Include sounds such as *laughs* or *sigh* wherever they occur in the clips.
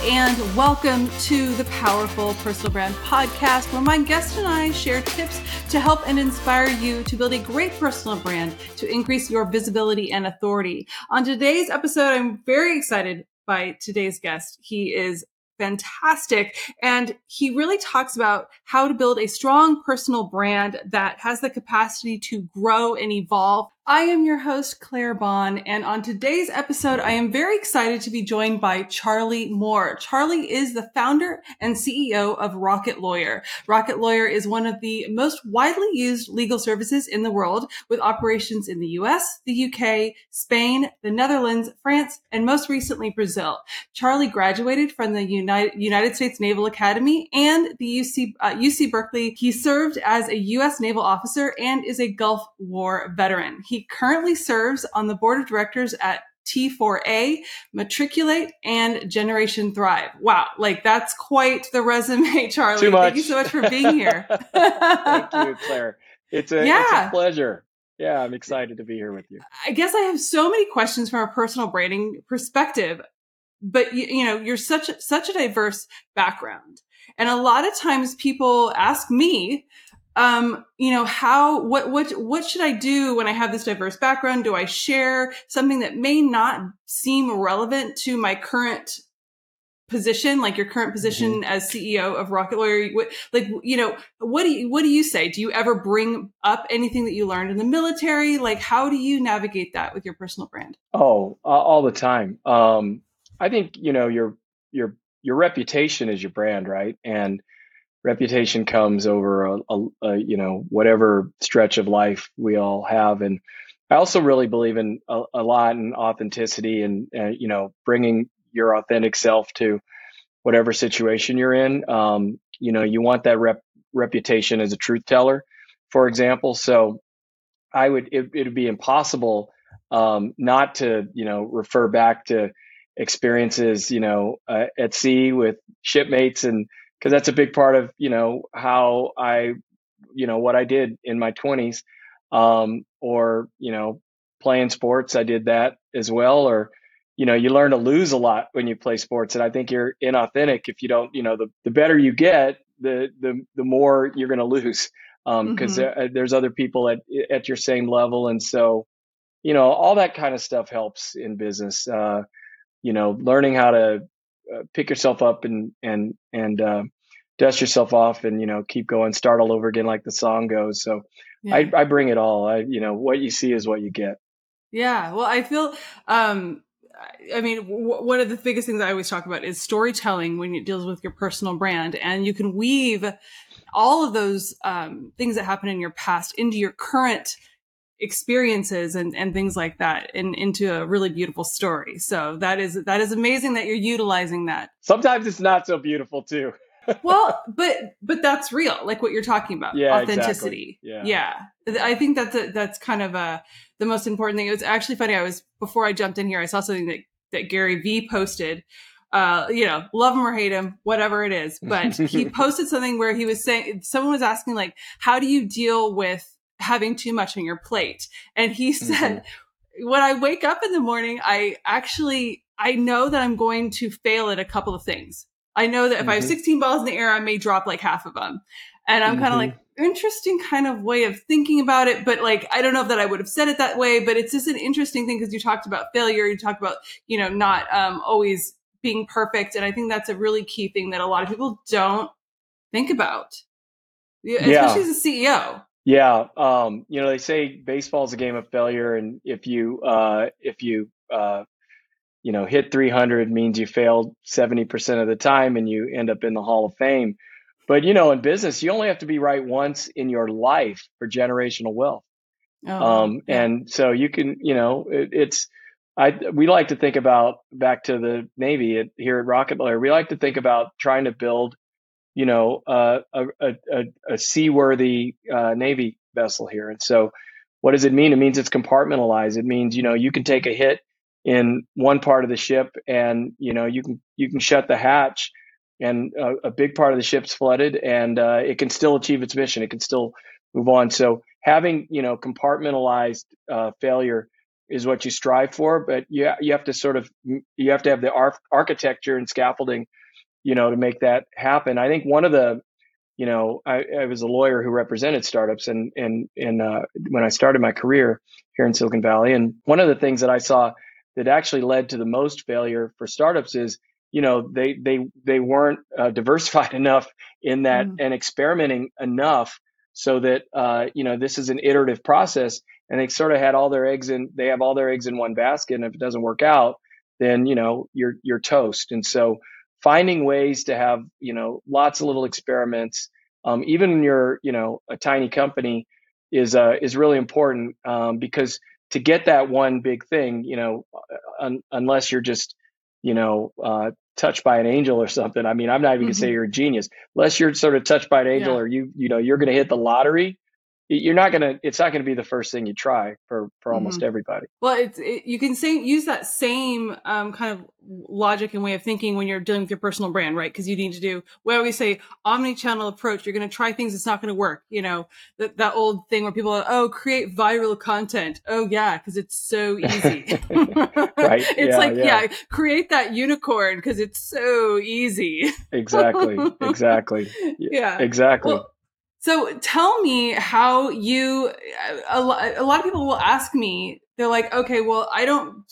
And welcome to the Powerful Personal Brand Podcast, where my guest and I share tips to help and inspire you to build a great personal brand to increase your visibility and authority. On today's episode, I'm very excited by today's guest. He is fantastic. And he really talks about how to build a strong personal brand that has the capacity to grow and evolve I am your host, Claire Bahn, and on today's episode, I am very excited to be joined by Charley Moore. Charley is the founder and CEO of Rocket Lawyer. Rocket Lawyer is one of the most widely used legal services in the world with operations in the US, the UK, Spain, the Netherlands, France, and most recently Brazil. Charley graduated from the United, United States Naval Academy and the UC, uh, UC Berkeley. He served as a US naval officer and is a Gulf War veteran. He currently serves on the board of directors at T4A, Matriculate, and Generation Thrive. Wow, like that's quite the resume, *laughs* Charley. Too much. Thank you so much for being here. *laughs* Thank you, Claire. It's a, yeah. it's a pleasure. Yeah, I'm excited to be here with you. I guess I have so many questions from a personal branding perspective, but you, you know, you're such such a diverse background. And a lot of times people ask me, um, you know, how, what, what, what should I do when I have this diverse background? Do I share something that may not seem relevant to my current position, like your current position mm-hmm. as CEO of Rocket Lawyer? Like, you know, what do you, what do you say? Do you ever bring up anything that you learned in the military? Like, how do you navigate that with your personal brand? Oh, all the time. Um, I think, you know, your, your, your reputation is your brand, right? And, reputation comes over a, a, a, you know whatever stretch of life we all have. And i also really believe in a, a lot in authenticity and uh, you know bringing your authentic self to whatever situation you're in. Um, you know you want that rep, reputation as a truth teller for example. So i would it would be impossible um, not to you know refer back to experiences you know uh, at sea with shipmates and because that's a big part of you know how I you know what I did in my 20s um, or you know playing sports I did that as well or you know you learn to lose a lot when you play sports and I think you're inauthentic if you don't you know the, the better you get the the the more you're going to lose because um, mm-hmm. there's other people at at your same level and so you know all that kind of stuff helps in business uh, you know learning how to uh, pick yourself up and and and uh, dust yourself off and you know keep going start all over again like the song goes. So yeah. I, I bring it all. I you know what you see is what you get. Yeah. Well i feel um I mean, w- one of the biggest things I always talk about is storytelling when it deals with your personal brand, and you can weave all of those um, things that happen in your past into your current experiences and, and things like that and into a really beautiful story. So that is that is amazing that you're utilizing that. Sometimes it's not so beautiful too. *laughs* well, but but that's real, like what you're talking about. Yeah, authenticity. Exactly. Yeah. yeah. I think that's a, that's kind of a the most important thing. It was actually funny. I was before I jumped in here, I saw something that that Gary Vee posted. Uh, you know, love him or hate him, whatever it is. But he *laughs* posted something where he was saying, someone was asking, like, how do you deal with having too much on your plate. And he *laughs* said, mm-hmm. when I wake up in the morning, I actually, I know that I'm going to fail at a couple of things. I know that if mm-hmm. I have mm-hmm. 16 balls in the air, I may drop like half of them. And I'm mm-hmm. kind of like, interesting kind of way of thinking about it. But like, I don't know that I would have said it that way, but it's just an interesting thing because you talked about failure. You talked about, you know, not um, always being perfect. And I think that's a really key thing that a lot of people don't think about, especially yeah. as a CEO. Yeah, um, you know they say baseball is a game of failure, and if you uh, if you uh, you know hit 300 means you failed 70 percent of the time, and you end up in the Hall of Fame. But you know, in business, you only have to be right once in your life for generational wealth. Oh, um, yeah. And so you can, you know, it, it's I we like to think about back to the Navy at, here at Rocket Lawyer. We like to think about trying to build you know, uh, a, a, a seaworthy uh, Navy vessel here. And so, what does it mean? It means it's compartmentalized. It means you know you can take a hit in one part of the ship, and you know you can you can shut the hatch, and a, a big part of the ship's flooded, and uh, it can still achieve its mission. It can still move on. So having you know compartmentalized uh, failure is what you strive for, but you you have to sort of you have to have the ar- architecture and scaffolding, you know, to make that happen. I think one of the you know, I, I, was a lawyer who represented startups, and and and uh, when I started my career here in Silicon Valley, and one of the things that I saw that actually led to the most failure for startups is, you know, they they they weren't uh, *laughs* diversified enough in that mm. and experimenting enough so that uh, you know this is an iterative process, and they sort of had all their eggs in they have all their eggs in one basket, and if it doesn't work out, then you know you're you're toast, and so finding ways to have you know lots of little experiments um, even when you're you know a tiny company is uh, is really important um, because to get that one big thing you know uh, un- unless you're just you know uh, touched by an angel or something i mean i'm not even mm-hmm. gonna say mm-hmm. you're a genius unless you're sort of touched by an angel yeah. or you you know you're gonna hit the lottery you're not gonna it's not gonna be the first thing you try for for almost mm-hmm. everybody. Well it's it, you can say use that same um, kind of logic and way of thinking when you're dealing with your personal brand right? Because you need to do we always say omni-channel approach you're going to try things it's not going to work you know? That, that old thing where people are, oh create viral content. Oh yeah because it's so easy. *laughs* Right *laughs* it's yeah, like yeah. yeah create that unicorn because it's so easy. Exactly *laughs* exactly. Yeah. exactly. Well, so tell me how you, a, a lot of people will ask me, they're like, okay, well, I don't,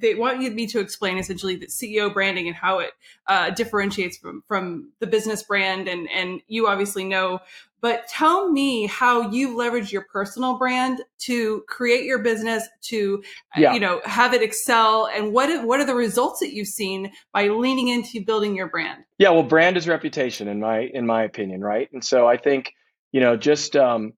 they want you me to explain essentially the CEO branding and how it uh, differentiates from, from the business brand. And, and you obviously know, but tell me how you leverage your personal brand to create your business, to, yeah. you know, have it excel. And what, what are the results that you've seen by leaning into building your brand? Yeah. Well, brand is reputation in my, in my opinion. Right. And so I think, you know, just um,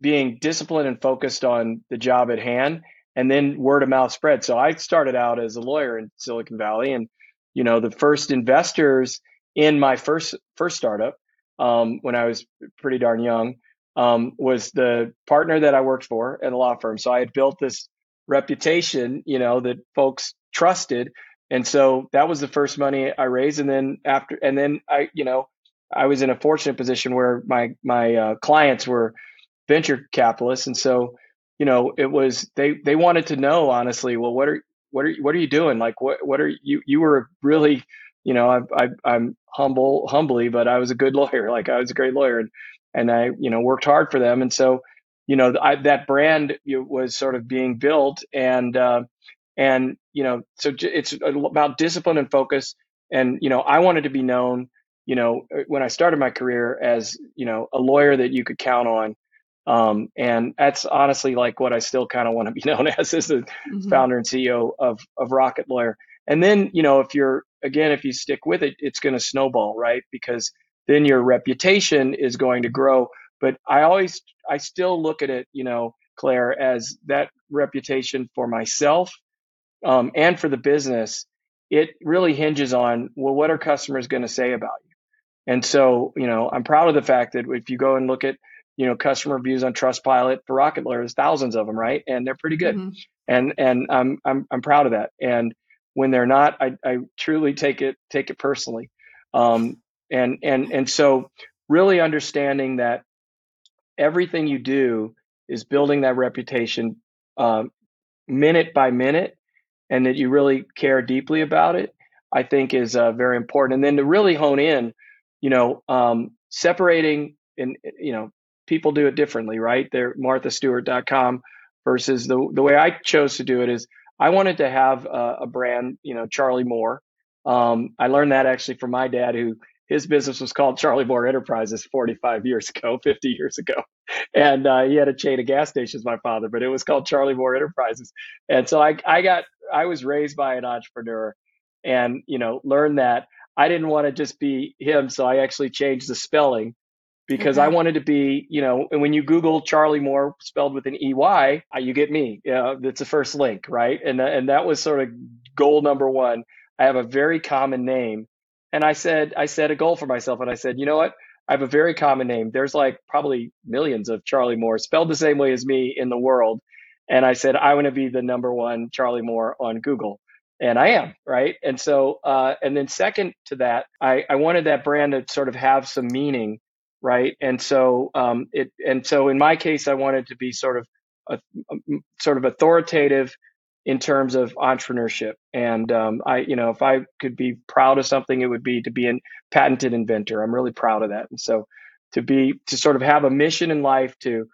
being disciplined and focused on the job at hand, and then word of mouth spread. So I started out as a lawyer in Silicon Valley, and you know, the first investors in my first first startup um, when I was pretty darn young um, was the partner that I worked for at a law firm. So I had built this reputation, you know, that folks trusted. And so that was the first money I raised. And then after, and then I, you know, I was in a fortunate position where my my uh, clients were venture capitalists, and so you know it was they they wanted to know honestly. Well, what are what are what are you doing? Like what what are you you were really you know I, I I'm humble humbly, but I was a good *laughs* lawyer. Like I was a great lawyer, and and I you know worked hard for them, and so you know I, that brand was sort of being built, and uh, and you know so it's about discipline and focus, and you know I wanted to be known you know, uh, when I started my career as, you know, a lawyer that you could count on. Um, and that's honestly like what I still kind of want to be *laughs* known as, as the mm-hmm. founder and CEO of, of Rocket Lawyer. And then, you know, if you're, again, if you stick with it, it's going to snowball, right? Because then your reputation is going to grow. But I always, I still look at it, you know, Claire, as that reputation for myself um, and for the business. It really hinges on, well, what are customers going to say about you? And so, you know, I'm proud of the fact that if you go and look at, you know, customer reviews on Trustpilot for Rocket there's thousands of them, right? And they're pretty good. Mm-hmm. And and I'm I'm I'm proud of that. And when they're not, I, I truly take it take it personally. Um, and and and so really understanding that everything you do is building that reputation um, minute by minute, and that you really care deeply about it, I think is uh, very important. And then to really hone in you know, um, separating and you know, people do it differently, right? They're marthastewart.com versus the the way I chose to do it is I wanted to have a, a brand, you know, Charley Moore. Um, I learned that actually from my dad, who his business was called Charlie Moore Enterprises 45 years ago, *laughs* 50 years ago. And uh, he had a chain of gas stations, my father, but it was called Charlie Moore Enterprises. And so I, I got, I was raised by an entrepreneur and, you know, learned that I didn't want to just be him, so I actually changed the spelling because I wanted to be, you know, and when you Google Charley Moore spelled with an EY, uh, you get me. Yeah, that's the first link, right? And and that was sort of goal number one. I have a very common name, and I said I set a goal for myself, and I said, you know what? I have a very common name. There's like probably millions of Charley Moore spelled the same way as me in the world, and I said I want to be the number one Charley Moore on Google and I am right. And so, uh, and then second to that, I, I wanted that brand to sort of have some meaning, right? And so, um, it, and so in my case, I wanted to be sort of a, a sort of authoritative in terms of entrepreneurship. And um, I, you know, if I could be proud of something, it would be to be a patented inventor. I'm really proud of that. And so to be to sort of have a mission in life to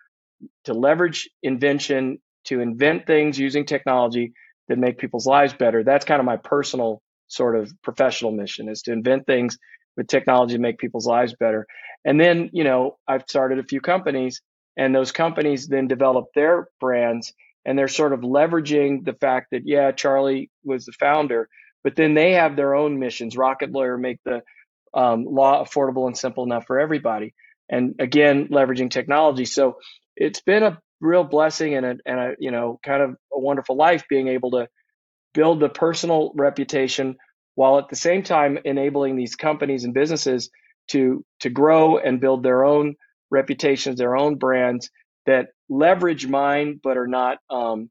to leverage invention to invent things using technology that make people's lives better. That's kind of my personal sort of professional mission is to invent things with technology to make people's lives better. And then, you know, I've started a few companies and those companies then develop their brands and they're sort of leveraging the fact that yeah charley was the founder but then they have their own missions rocket lawyer make the um, law affordable and simple enough for everybody and again leveraging technology so it's been a real blessing and a, and a you know kind of a wonderful life being able to build a personal reputation while at the same time enabling these companies and businesses to to grow and build their own reputations their own brands that leverage mine but are not um,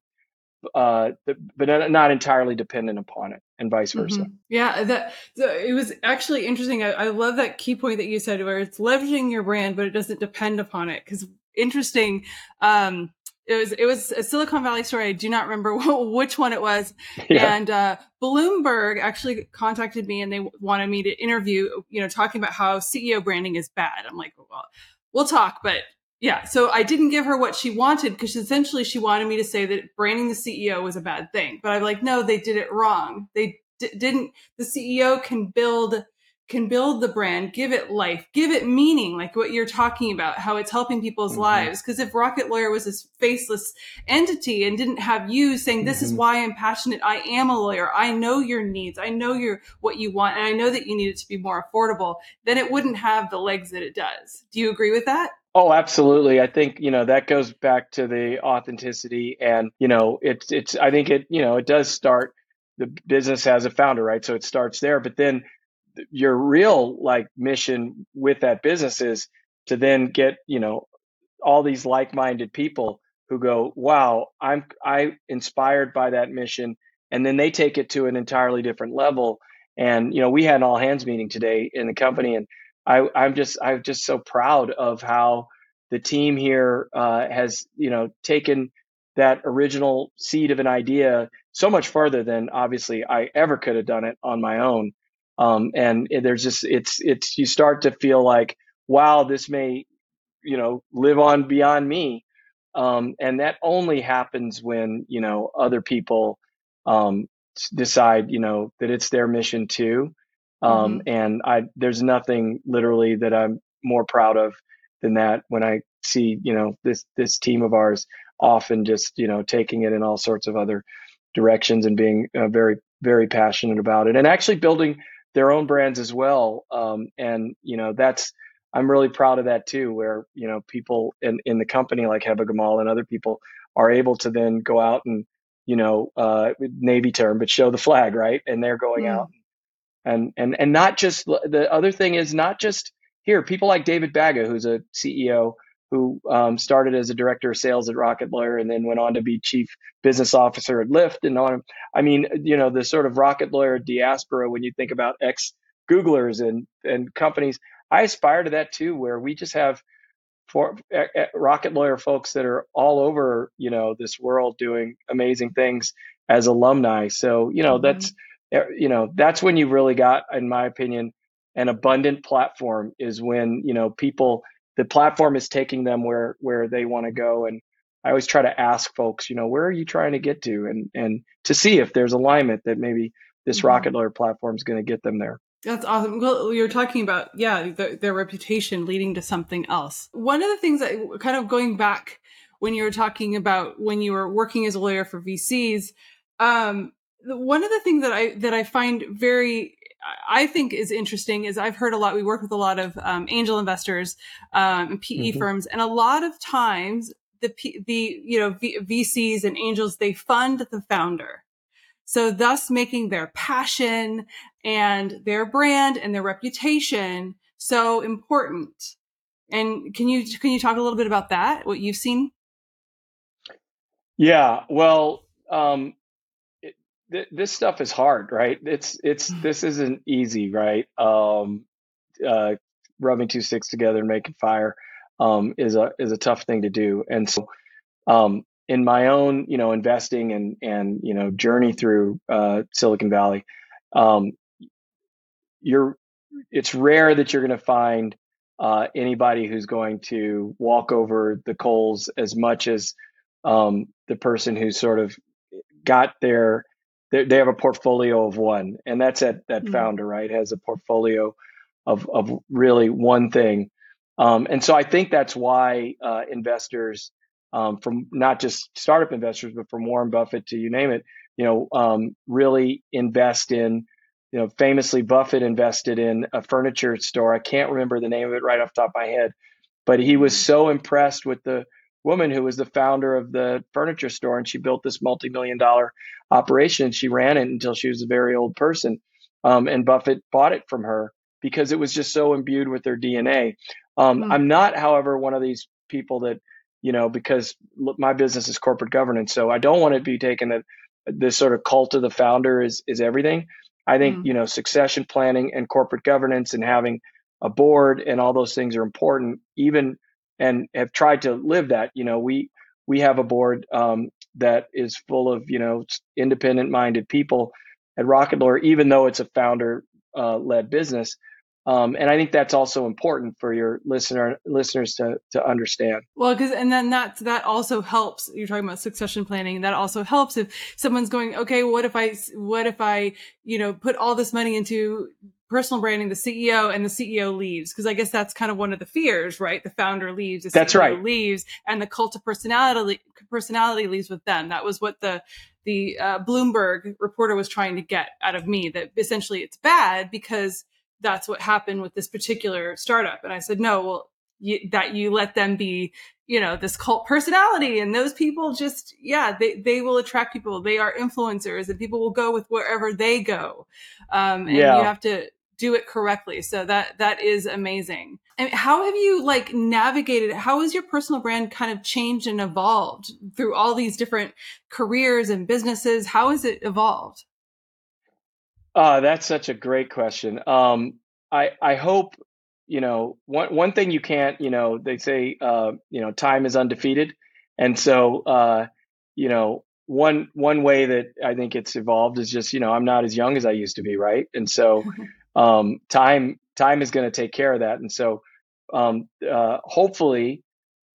uh, but not entirely dependent upon it and vice versa. Mm-hmm. Yeah, that it was actually interesting. I, I, love that key point that you said where it's leveraging your brand, but it doesn't depend upon it. Because interesting, um, it was it was a Silicon Valley story. I do not remember *laughs* which one it was. Yeah. And uh, Bloomberg actually contacted me and they wanted me to interview. You know, talking about how CEO branding is bad. I'm like, well, we'll talk, but yeah. So I didn't give her what she wanted because essentially she wanted me to say that branding the CEO was a bad thing. But I'm like, no, they did it wrong. They d- didn't. The CEO can build can build the brand, give it life, give it meaning, like what you're talking about, how it's helping people's mm-hmm. lives. Because if Rocket Lawyer was this faceless entity and didn't have you saying, "This mm-hmm. is why I'm passionate. I am a lawyer. I know your needs. I know your what you want, and I know that you need it to be more affordable," then it wouldn't have the legs that it does. Do you agree with that? Oh, absolutely. I think, you know, that goes back to the authenticity and, you know, it's, it's, I think it, you know, it does start the business as a founder, right? So it starts there, but then your real like mission with that business is to then get, you know, all these like-minded people who go, wow, I'm, I inspired by that mission. And then they take it to an entirely different level. And, you know, we had an all hands meeting today in the company and I, I'm just I'm just so proud of how the team here uh, has you know taken that original seed of an idea so much further than obviously I ever could have done it on my own. Um, and there's just it's it's you start to feel like wow this may you know live on beyond me, um, and that only happens when you know other people um, decide you know that it's their mission too um, mm-hmm. And I, there's nothing literally that I'm more proud of than that when I see, you know, this, this team of ours often just, you know, taking it in all sorts of other directions and being uh, very, very passionate about it and actually building their own brands as well. Um, and, you know, that's, I'm really proud of that too, where, you know, people in, in the company like Heba Gamal and other people are able to then go out and, you know, uh, Navy term, but show the flag, right? And they're going out and and and not just the other thing is not just here people like David Baga, who's a CEO who um, started as a director of sales at Rocket Lawyer and then went on to be chief business officer at Lyft and on. I mean, you know, the sort of Rocket Lawyer diaspora when you think about ex Googlers and and companies. I aspire to that too, where we just have for Rocket Lawyer folks that are all over, you know, this world doing amazing things as alumni. So, you know, mm-hmm. that's you know that's when you really got in my opinion an abundant platform is when you know people the platform is taking them where where they want to go and i always try to ask folks you know where are you trying to get to and and to see if there's alignment that maybe this mm-hmm. rocket lawyer platform is going to get them there that's awesome. Well, you're talking about, yeah, the, their reputation leading to something else. One of the things that kind of going back when you were talking about when you were working as a lawyer for VCs, um, one of the things that I that I find very I think is interesting is I've heard a lot. We work with a lot of um, angel investors um, and PE mm-hmm. firms, and a lot of times the the you know v- VCs and angels they fund the founder, so thus making their passion and their brand and their reputation so important. And can you can you talk a little bit about that? What you've seen? Yeah, well, um, this stuff is hard, right? It's it's mm. this isn't easy, right? Um, uh, rubbing two sticks together and making fire um, is a is a tough thing to do, and so um, in my own, you know, investing and and you know journey through uh, Silicon Valley, um, you're it's rare that you're going to find uh, anybody who's going to walk over the coals as much as um, the person who's sort of got their they they have a portfolio of one, and that's that that mm-hmm. founder right has a portfolio of of really one thing, um, and so I think that's why uh, investors um, from not just startup investors, but from Warren Buffett to you name it, you know, um, really invest in you know, famously Buffett invested in a furniture store. I can't remember the name of it right off the top of my head, but he was so impressed with the woman who was the founder of the furniture store and she built this multi-million dollar operation. and She ran it until she was a very old person. Um, and Buffett bought it from her because it was just so imbued with their DNA. Um, mm-hmm. I'm not, however, one of these people that, you know, because my business is corporate governance. So I don't want to be taken that this sort of cult of the founder is, is everything. I think, mm. you know, succession planning and corporate governance and having a board and all those things are important, even and have tried to live that. You know, we we have a board um, that is full of, you know, independent minded people at Rocket Lawyer, even though it's a founder uh, led business. Um, and I think that's also important for your listener listeners to to understand. Well, because and then that that also helps. You're talking about succession planning. That also helps if someone's going, okay, what if I what if I you know put all this money into personal branding, the CEO and the CEO leaves because I guess that's kind of one of the fears, right? The founder leaves, the that's CEO right. leaves, and the cult of personality personality leaves with them. That was what the the uh, Bloomberg reporter was trying to get out of me. That essentially it's bad because that's what happened with this particular startup. And I said, no, well, you, that you let them be, you know, this cult personality and those people just, yeah, they, they will attract people. They are influencers and people will go with wherever they go. Um, and yeah. you have to do it correctly. So that, that is amazing. And how have you like navigated? How has your personal brand kind of changed and evolved through all these different careers and businesses? How has it evolved? Uh, that's such a great question. Um, I I hope you know one one thing you can't you know they say uh, you know time is undefeated, and so uh, you know one one way that I think it's evolved is just you know I'm not as young as I used to be, right? And so *laughs* um, time time is going to take care of that, and so um, uh, hopefully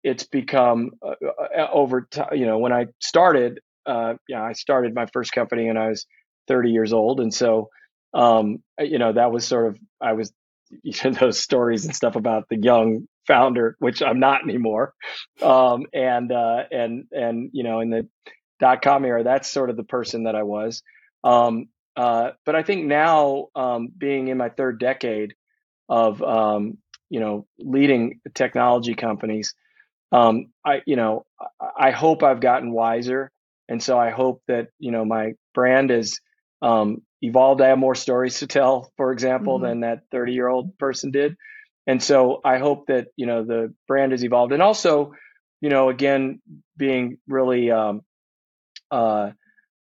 it's become uh, uh over time. You know, when I started, uh, I started my first company and I was 30 years old. And so, um, you know, that was sort of, I was, *laughs* you know, those stories and stuff about the young founder, which I'm not anymore. Um, and, uh, and, and, you know, in the dot com era, that's sort of the person that I was. Um, uh, but I think now, um, being in my third decade of, um, you know, leading technology companies, um, I, you know, I hope I've gotten wiser. And so I hope that, you know, my brand is um, evolved. I have more stories to tell, for example, mm-hmm. than that 30 year old person did. And so I hope that, you know, the brand has evolved. And also, you know, again, being really, um, uh,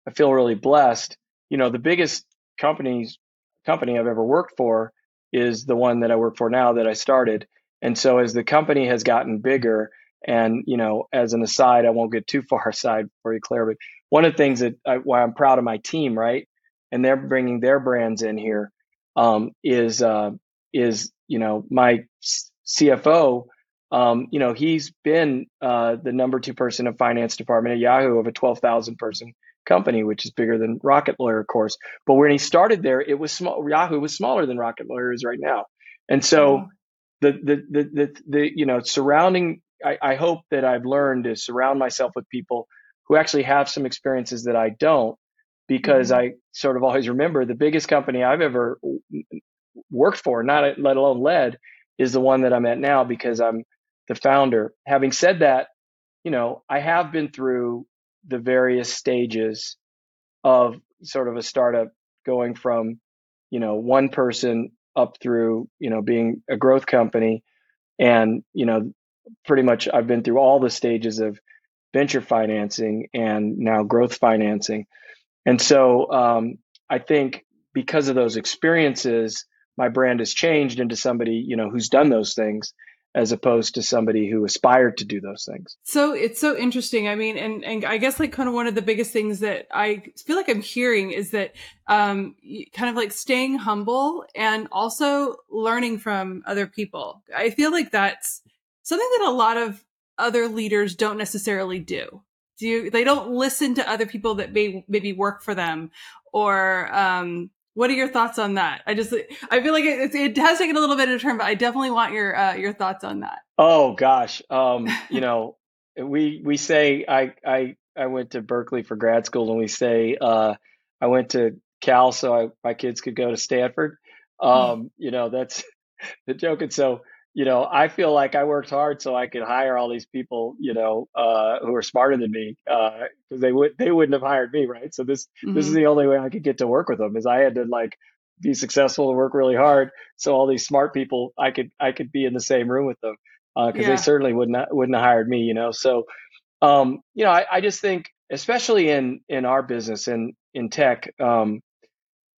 I feel really blessed. You know, the biggest companies, company I've ever worked for is the one that I work for now that I started. And so as the company has gotten bigger, and you know, as an aside, I won't get too *laughs* far aside for you, Claire, but one of the things that I, why I'm proud of my team, right, and they're bringing their brands in here um, is uh, is you know my CFO. Um, you know he's been uh, the number two person of finance department at Yahoo of a twelve thousand person company, which is bigger than Rocket Lawyer, of course. But when he started there, it was small. Yahoo was smaller than Rocket Lawyer is right now, and so the, the the the the you know surrounding. I, I hope that I've learned to surround myself with people who actually have some experiences that I don't, because mm-hmm. I sort of always remember the biggest company I've ever worked for, not let alone led, is the one that I'm at now because I'm the founder. Having said that, you know, I have been through the various stages of sort of a startup going from, you know, one person up through, you know, being a growth company. And, you know, pretty much I've been through all the stages of venture financing and now growth financing. And so um, I think because of those experiences, my brand has changed into somebody you know who's done those things, as opposed to somebody who aspired to do those things. So it's so interesting. I mean, and, and I guess like kind of one of the biggest things that I feel like I'm hearing is that um, kind of like staying humble and also learning from other people. I feel like that's something that a lot of other leaders don't necessarily do. Do you, they don't listen to other people that may maybe work for them or um, what are your thoughts on that? I just I feel like it, it has taken a little bit of a turn, but I definitely want your uh, your thoughts on that. Oh gosh, um, you *laughs* know, we we say I I I went to Berkeley for grad school, and we say uh, I went to Cal so I, my kids could go to Stanford. Hmm. Um, you know, that's *laughs* the joke, and so you know, I feel like I worked hard so I could hire all these people, you know, uh, who are smarter than me, because uh, they would they wouldn't have hired me, right? So this mm-hmm. this is mm-hmm. the only way I could get to work with them is I had to like be successful and work really hard. So all these smart people, I could I could be in the same room with them because uh, yeah. they certainly wouldn't wouldn't have hired me, you know. So, um, you know, I, I just think, especially in in our business in, in tech, um,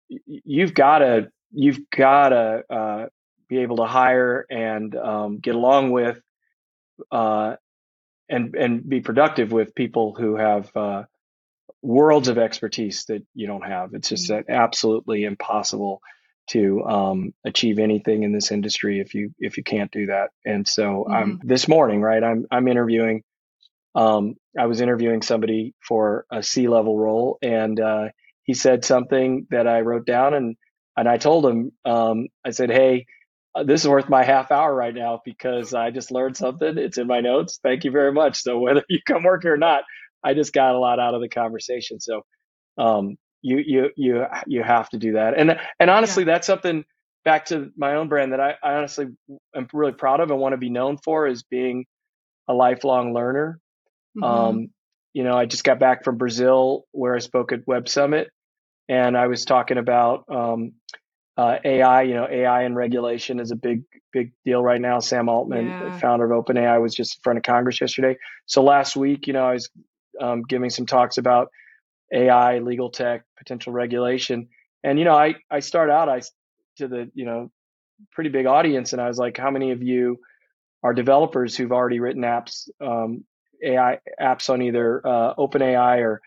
you've got to you've got to uh, be able to hire and um, get along with uh, and and be productive with people who have uh, worlds of expertise that you don't have. It's just mm-hmm. absolutely impossible to um, achieve anything in this industry if you if you can't do that. And so, mm-hmm. this morning, right, I'm I'm interviewing. Um, I was interviewing somebody for a C level role, and uh, he said something that I wrote down, and and I told him, um, I said, "Hey, this is worth my half hour right now because I just learned something. It's in my notes. Thank you very much. So whether *laughs* you come work here or not, I just got a lot out of the conversation. So um, you you you you have to do that. And and honestly, yeah. that's something back to my own brand that I, I honestly am really proud of and want to be known for is being a lifelong learner. Mm-hmm. Um, you know, I just got back from Brazil where I spoke at Web Summit, and I was talking about um, uh, AI, you know, AI and regulation is a big, big deal right now. Sam Altman, yeah. founder of OpenAI, was just in front of Congress yesterday. So last week, you know, I was um, giving some talks about AI, legal tech, potential regulation, and you know, I I start out I to the you know pretty big audience, and I was like, how many of you are developers who've already written apps, um, AI apps on either uh, OpenAI or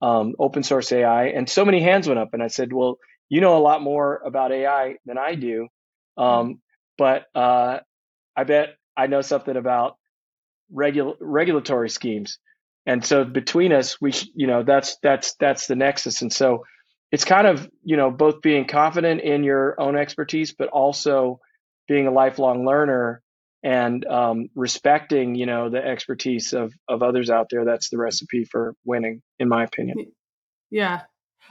um, open source AI? And so many hands went up, and I said, well you know a lot more about AI than I do, um, mm-hmm. but uh, I bet I know something about regul- regulatory schemes. And so between us, we, sh- you know, that's that's that's the nexus. And so it's kind of you know both being confident in your own expertise, but also being a lifelong learner and um, respecting you know the expertise of of others out there. That's the recipe for winning, in my opinion. Yeah,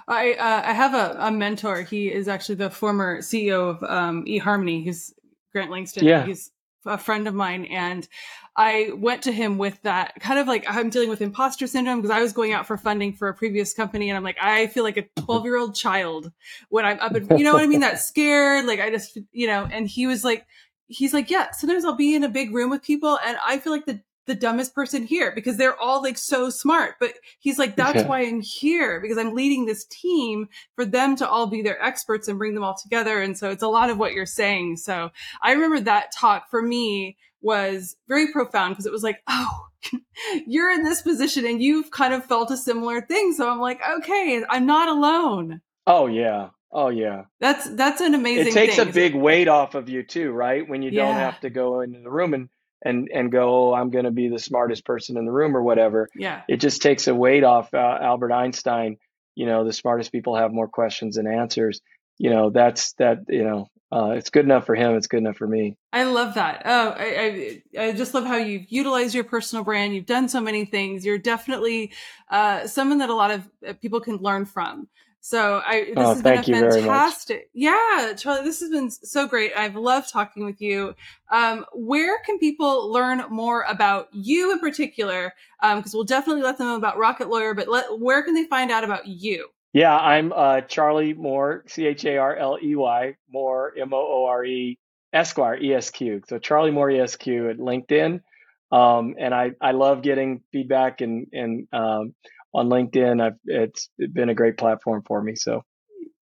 I uh, I have a, a, mentor. He is actually the former CEO of um, eHarmony. He's Grant Langston. Yeah. He's a friend of mine, and I went to him with that kind of like I'm dealing with imposter syndrome because I was going out for funding for a previous company, and I'm like I feel like a 12 year old child when I'm up, and you know what I mean? That *laughs* scared, like I just you know. And he was like, he's like, yeah. Sometimes I'll be in a big room with people, and I feel like the the dumbest person here because they're all like so smart. But he's like, that's why I'm here because I'm leading this team for them to all be their experts and bring them all together. And so it's a lot of what you're saying. So I remember that talk for me was very profound because it was like, oh, *laughs* you're in this position and you've kind of felt a similar thing. So I'm like, okay, I'm not alone. Oh yeah. Oh yeah. That's that's an amazing It takes thing. a big weight off of you too, right? When you yeah. don't have to go into the room and and and go, oh, I'm going to be the smartest person in the room or whatever. Yeah. It just takes a weight off uh, Albert Einstein. You know, the smartest people have more questions than answers. You know, that's that. You know, uh, it's good enough for him. It's good enough for me. I love that. Oh, I, I, I just love how you've utilized your personal brand. You've done so many things. You're definitely uh, someone that a lot of uh, people can learn from. So I this oh, has been a fantastic. Yeah, Charley, this has been so great. I've loved talking with you. Um, where can people learn more about you in particular? Because um, we'll definitely let them know about Rocket Lawyer, but let, where can they find out about you? Yeah, I'm uh, Charley Moore, C H A R L E Y, Moore, M O O R E, Esquire, E S Q. So Charley Moore, E S Q at LinkedIn. Um, and I, I love getting feedback and, and um, on LinkedIn. I've, it's been a great platform for me. So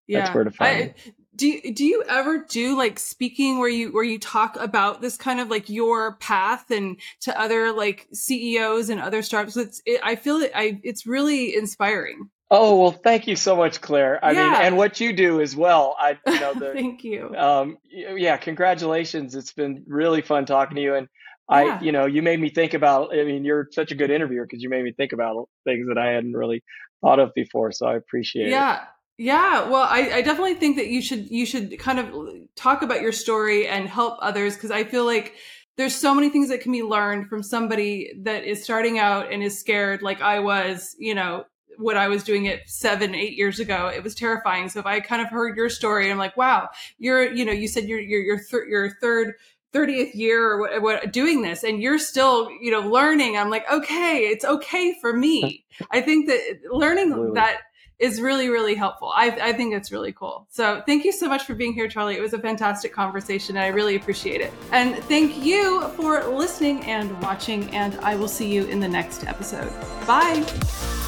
yeah, that's where to find I, do do you ever do like speaking where you where you talk about this kind of like your path and to other like CEOs and other startups? It's it, I feel it I it's really inspiring. Oh well, thank you so much, Claire. I yeah. mean, and what you do as well. I you know *laughs* the, thank you. Um, yeah, congratulations. It's been really fun talking to you, and. I you know you made me think about. I mean, you're such a good interviewer because you made me think about things that I hadn't really thought of before. So I appreciate yeah. it. Yeah. Yeah, well, I, I definitely think that you should you should kind of talk about your story and help others because I feel like there's so many things that can be learned from somebody that is starting out and is scared like I was, you know, when I was doing it seven, eight years ago, it was terrifying. So if I kind of heard your story, I'm like, wow, you're, you know, you said you're, you're, your, thir- your third, 30th year or what, what, doing this and you're still, you know, learning. I'm like, okay, it's okay for me. *laughs* I think that learning that is really, really helpful. I, I think it's really cool. So thank you so much for being here, Charley. It was a fantastic conversation and I really appreciate it. And thank you for listening and watching, and I will see you in the next episode. Bye.